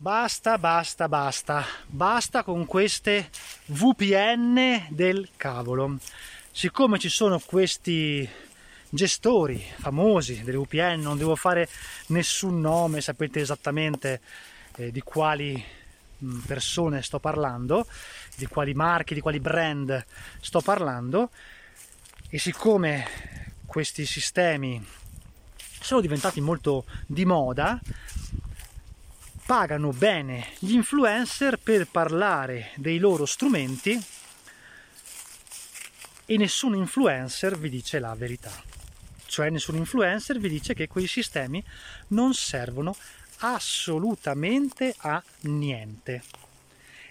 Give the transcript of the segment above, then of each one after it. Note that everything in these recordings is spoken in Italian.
Basta, basta, basta. Basta con queste VPN del cavolo. Siccome ci sono questi gestori famosi delle VPN, non devo fare nessun nome, sapete esattamente eh, di quali mm, persone sto parlando, di quali marchi, di quali brand sto parlando e siccome questi sistemi sono diventati molto di moda, pagano bene gli influencer per parlare dei loro strumenti e nessun influencer vi dice la verità. Cioè nessun influencer vi dice che quei sistemi non servono assolutamente a niente.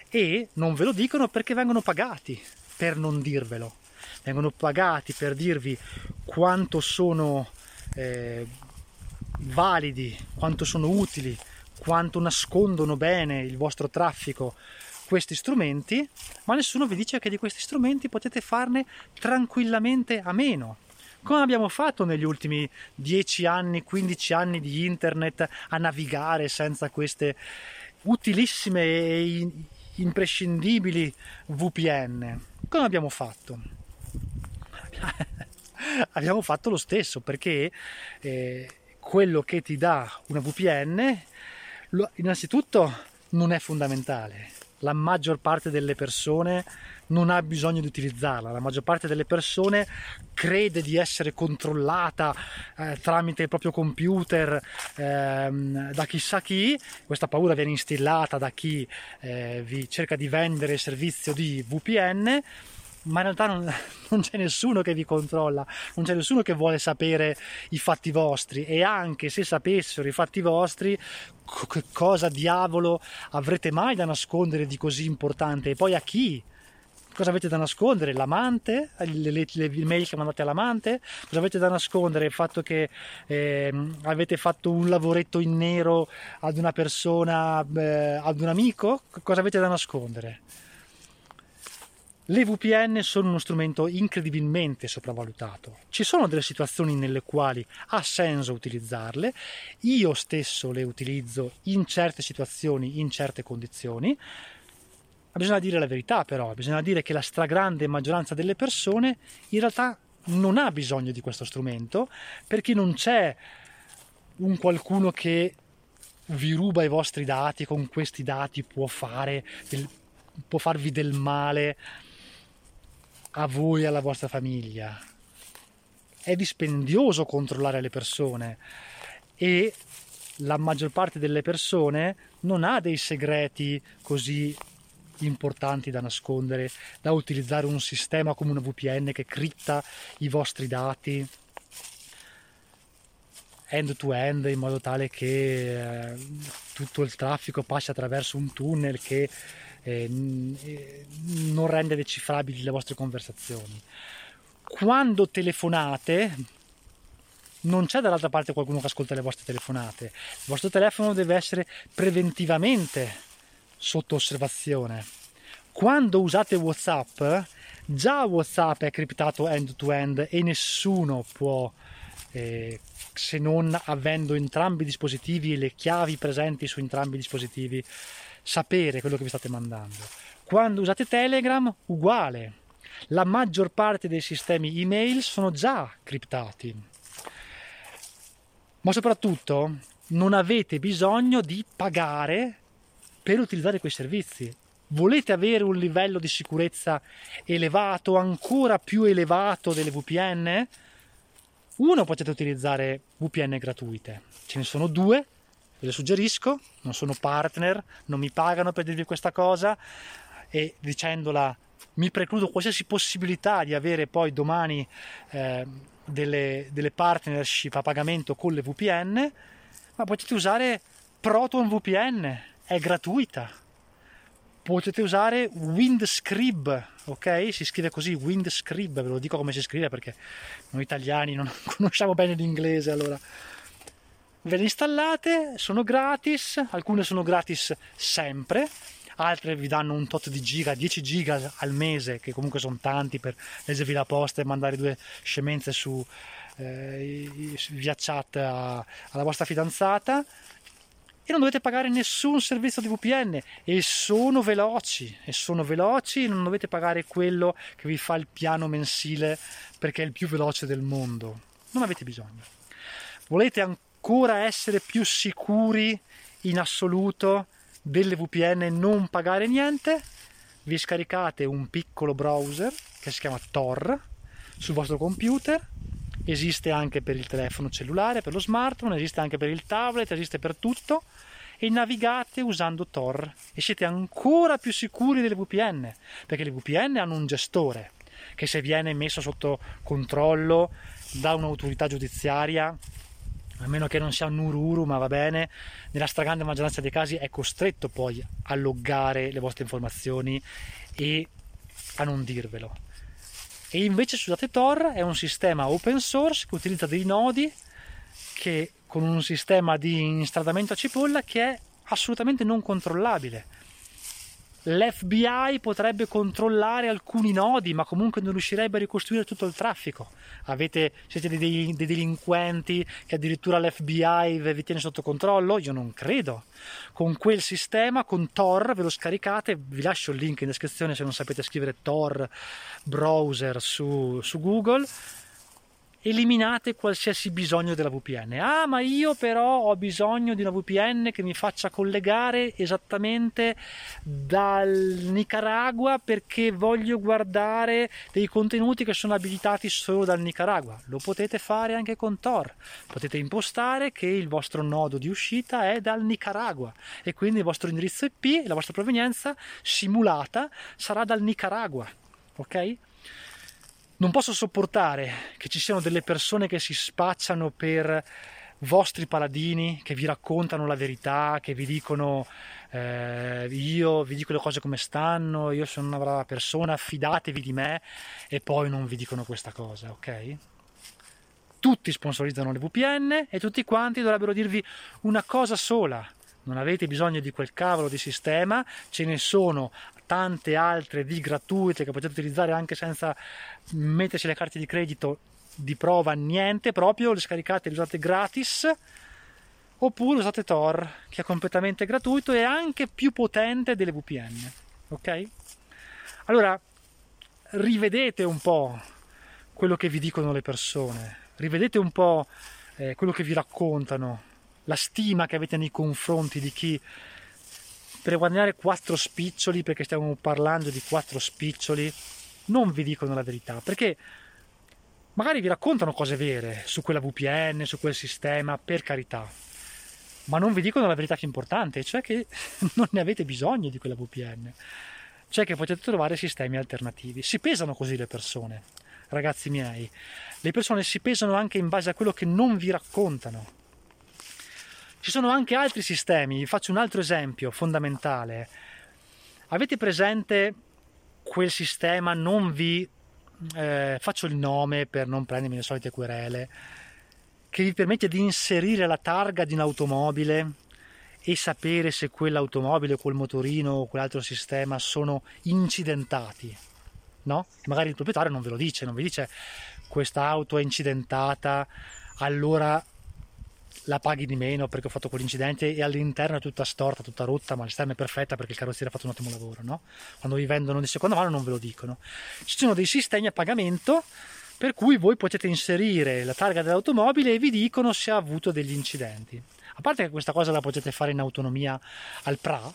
E non ve lo dicono perché vengono pagati per non dirvelo. Vengono pagati per dirvi quanto sono eh, validi, quanto sono utili, quanto nascondono bene il vostro traffico questi strumenti, ma nessuno vi dice che di questi strumenti potete farne tranquillamente a meno. Come abbiamo fatto negli ultimi 10 anni, 15 anni di internet a navigare senza queste utilissime e imprescindibili VPN? Come abbiamo fatto? abbiamo fatto lo stesso perché eh, quello che ti dà una VPN innanzitutto non è fondamentale. La maggior parte delle persone non ha bisogno di utilizzarla, la maggior parte delle persone crede di essere controllata eh, tramite il proprio computer eh, da chissà chi, questa paura viene instillata da chi eh, vi cerca di vendere il servizio di VPN ma in realtà non, non, c'è nessuno che vi controlla, non c'è nessuno che vuole sapere i fatti vostri e anche se sapessero i fatti vostri, c- cosa diavolo avrete mai da nascondere di così importante? E poi a chi? Cosa avete da nascondere? L'amante? Le, le, le mail che mandate all'amante? Cosa avete da nascondere? Il fatto che eh, avete fatto un lavoretto in nero ad una persona, eh, ad un amico? Cosa avete da nascondere? Le VPN sono uno strumento incredibilmente sopravvalutato. Ci sono delle situazioni nelle quali ha senso utilizzarle, io stesso le utilizzo in certe situazioni, in certe condizioni. Bisogna dire la verità però, bisogna dire che la stragrande maggioranza delle persone in realtà non ha bisogno di questo strumento perché non c'è un qualcuno che vi ruba i vostri dati, con questi dati può, fare del, può farvi del male a voi e alla vostra famiglia. È dispendioso controllare le persone e la maggior parte delle persone non ha dei segreti così importanti da nascondere, da utilizzare un sistema come una VPN che cripta i vostri dati end to end in modo tale che eh, tutto il traffico passi attraverso un tunnel che eh, non rende decifrabili le vostre conversazioni. Quando telefonate, non c'è dall'altra parte qualcuno che ascolta le vostre telefonate. Il vostro telefono deve essere preventivamente sotto osservazione. Quando usate WhatsApp, già WhatsApp è criptato end-to-end e nessuno può, eh, se non avendo entrambi i dispositivi e le chiavi presenti su entrambi i dispositivi, sapere quello che vi state mandando. Quando usate Telegram, uguale. La maggior parte dei sistemi email sono già criptati. Ma soprattutto non avete bisogno di pagare per utilizzare quei servizi. Volete avere un livello di sicurezza elevato, ancora più elevato delle VPN? Uno potete utilizzare VPN gratuite, ce ne sono due ve le suggerisco, non sono partner, non mi pagano per dirvi questa cosa e dicendola mi precludo qualsiasi possibilità di avere poi domani eh, delle, delle, partnership a pagamento con le VPN, ma potete usare Proton VPN, è gratuita. Potete usare Windscrib, ok? Si scrive così, Windscrib, ve lo dico come si scrive perché noi italiani non conosciamo bene l'inglese, allora ve le installate, sono gratis, alcune sono gratis sempre, altre vi danno un tot di giga, 10 giga al mese, che comunque sono tanti per leggervi la posta e mandare due scemenze su eh, via chat a, alla vostra fidanzata. E non dovete pagare nessun servizio di VPN e sono veloci e sono veloci non dovete pagare quello che vi fa il piano mensile perché è il più veloce del mondo. Non avete bisogno. Volete ancora essere più sicuri in assoluto delle VPN e non pagare niente vi scaricate un piccolo browser che si chiama Tor sul vostro computer esiste anche per il telefono cellulare, per lo smartphone, esiste anche per il tablet, esiste per tutto e navigate usando Tor e siete ancora più sicuri delle VPN perché le VPN hanno un gestore che se viene messo sotto controllo da un'autorità giudiziaria a meno che non sia un ururu, ma va bene, nella stragrande maggioranza dei casi è costretto poi a loggare le vostre informazioni e a non dirvelo. E invece scusate Tor è un sistema open source che utilizza dei nodi che con un sistema di instradamento a cipolla che è assolutamente non controllabile. L'FBI potrebbe controllare alcuni nodi, ma comunque non riuscirebbe a ricostruire tutto il traffico. Avete, siete dei, dei delinquenti che addirittura l'FBI vi tiene sotto controllo? Io non credo. Con quel sistema, con Tor, ve lo scaricate, vi lascio il link in descrizione se non sapete scrivere Tor browser su, su Google eliminate qualsiasi bisogno della VPN. Ah, ma io però ho bisogno di una VPN che mi faccia collegare esattamente dal Nicaragua perché voglio guardare dei contenuti che sono abilitati solo dal Nicaragua. Lo potete fare anche con Tor. Potete impostare che il vostro nodo di uscita è dal Nicaragua e quindi il vostro indirizzo IP, la vostra provenienza simulata sarà dal Nicaragua. Ok? Non posso sopportare che ci siano delle persone che si spacciano per vostri paladini, che vi raccontano la verità, che vi dicono eh, io vi dico le cose come stanno, io sono una brava persona, fidatevi di me e poi non vi dicono questa cosa, ok? Tutti sponsorizzano le VPN e tutti quanti dovrebbero dirvi una cosa sola, non avete bisogno di quel cavolo di sistema, ce ne sono tante altre di gratuite che potete utilizzare anche senza metterci le carte di credito di prova, niente proprio, le scaricate, le usate gratis oppure usate Tor che è completamente gratuito e anche più potente delle VPN ok? Allora rivedete un po' quello che vi dicono le persone rivedete un po' eh, quello che vi raccontano la stima che avete nei confronti di chi per guadagnare quattro spiccioli, perché stiamo parlando di quattro spiccioli, non vi dicono la verità, perché magari vi raccontano cose vere su quella VPN, su quel sistema, per carità, ma non vi dicono la verità più importante, cioè che non ne avete bisogno di quella VPN, cioè che potete trovare sistemi alternativi. Si pesano così le persone, ragazzi miei. Le persone si pesano anche in base a quello che non vi raccontano. Ci sono anche altri sistemi, vi faccio un altro esempio fondamentale. Avete presente quel sistema, non vi eh, faccio il nome per non prendermi le solite querele, che vi permette di inserire la targa di un'automobile e sapere se quell'automobile, quel motorino o quell'altro sistema sono incidentati. No? Magari il proprietario non ve lo dice, non vi dice questa auto è incidentata, allora la paghi di meno perché ho fatto quell'incidente e all'interno è tutta storta, tutta rotta, ma l'esterno è perfetta perché il carrozziere ha fatto un ottimo lavoro, no? Quando vi vendono di seconda mano non ve lo dicono. Ci sono dei sistemi a pagamento per cui voi potete inserire la targa dell'automobile e vi dicono se ha avuto degli incidenti. A parte che questa cosa la potete fare in autonomia al PRA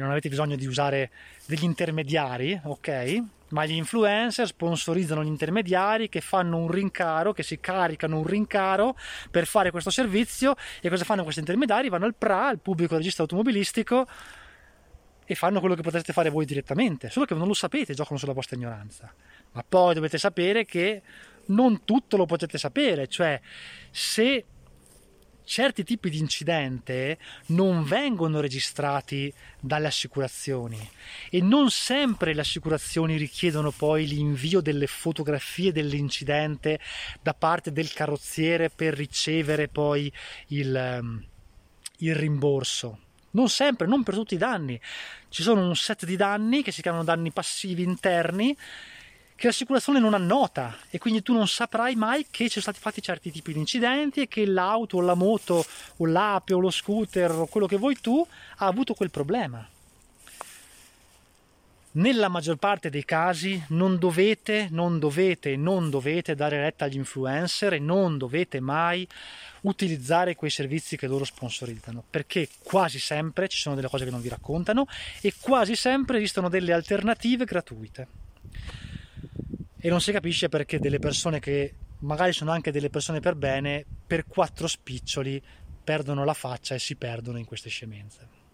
non avete bisogno di usare degli intermediari, ok? ma gli influencer sponsorizzano gli intermediari che fanno un rincaro, che si caricano un rincaro per fare questo servizio e cosa fanno questi intermediari? Vanno al PRA, al pubblico registro automobilistico e fanno quello che potreste fare voi direttamente, solo che non lo sapete, giocano sulla vostra ignoranza. Ma poi dovete sapere che non tutto lo potete sapere, cioè se certi tipi di incidente non vengono registrati dalle assicurazioni e non sempre le assicurazioni richiedono poi l'invio delle fotografie dell'incidente da parte del carrozziere per ricevere poi il, ehm, il rimborso. Non sempre, non per tutti i danni. Ci sono un set di danni che si chiamano danni passivi interni che l'assicurazione non annota e quindi tu non saprai mai che ci sono stati fatti certi tipi di incidenti e che l'auto o la moto o l'ape o lo scooter o quello che vuoi tu ha avuto quel problema. Nella maggior parte dei casi non dovete, non dovete, non dovete dare retta agli influencer e non dovete mai utilizzare quei servizi che loro sponsorizzano, perché quasi sempre ci sono delle cose che non vi raccontano e quasi sempre esistono delle alternative gratuite. E non si capisce perché delle persone che magari sono anche delle persone per bene, per quattro spiccioli perdono la faccia e si perdono in queste scemenze.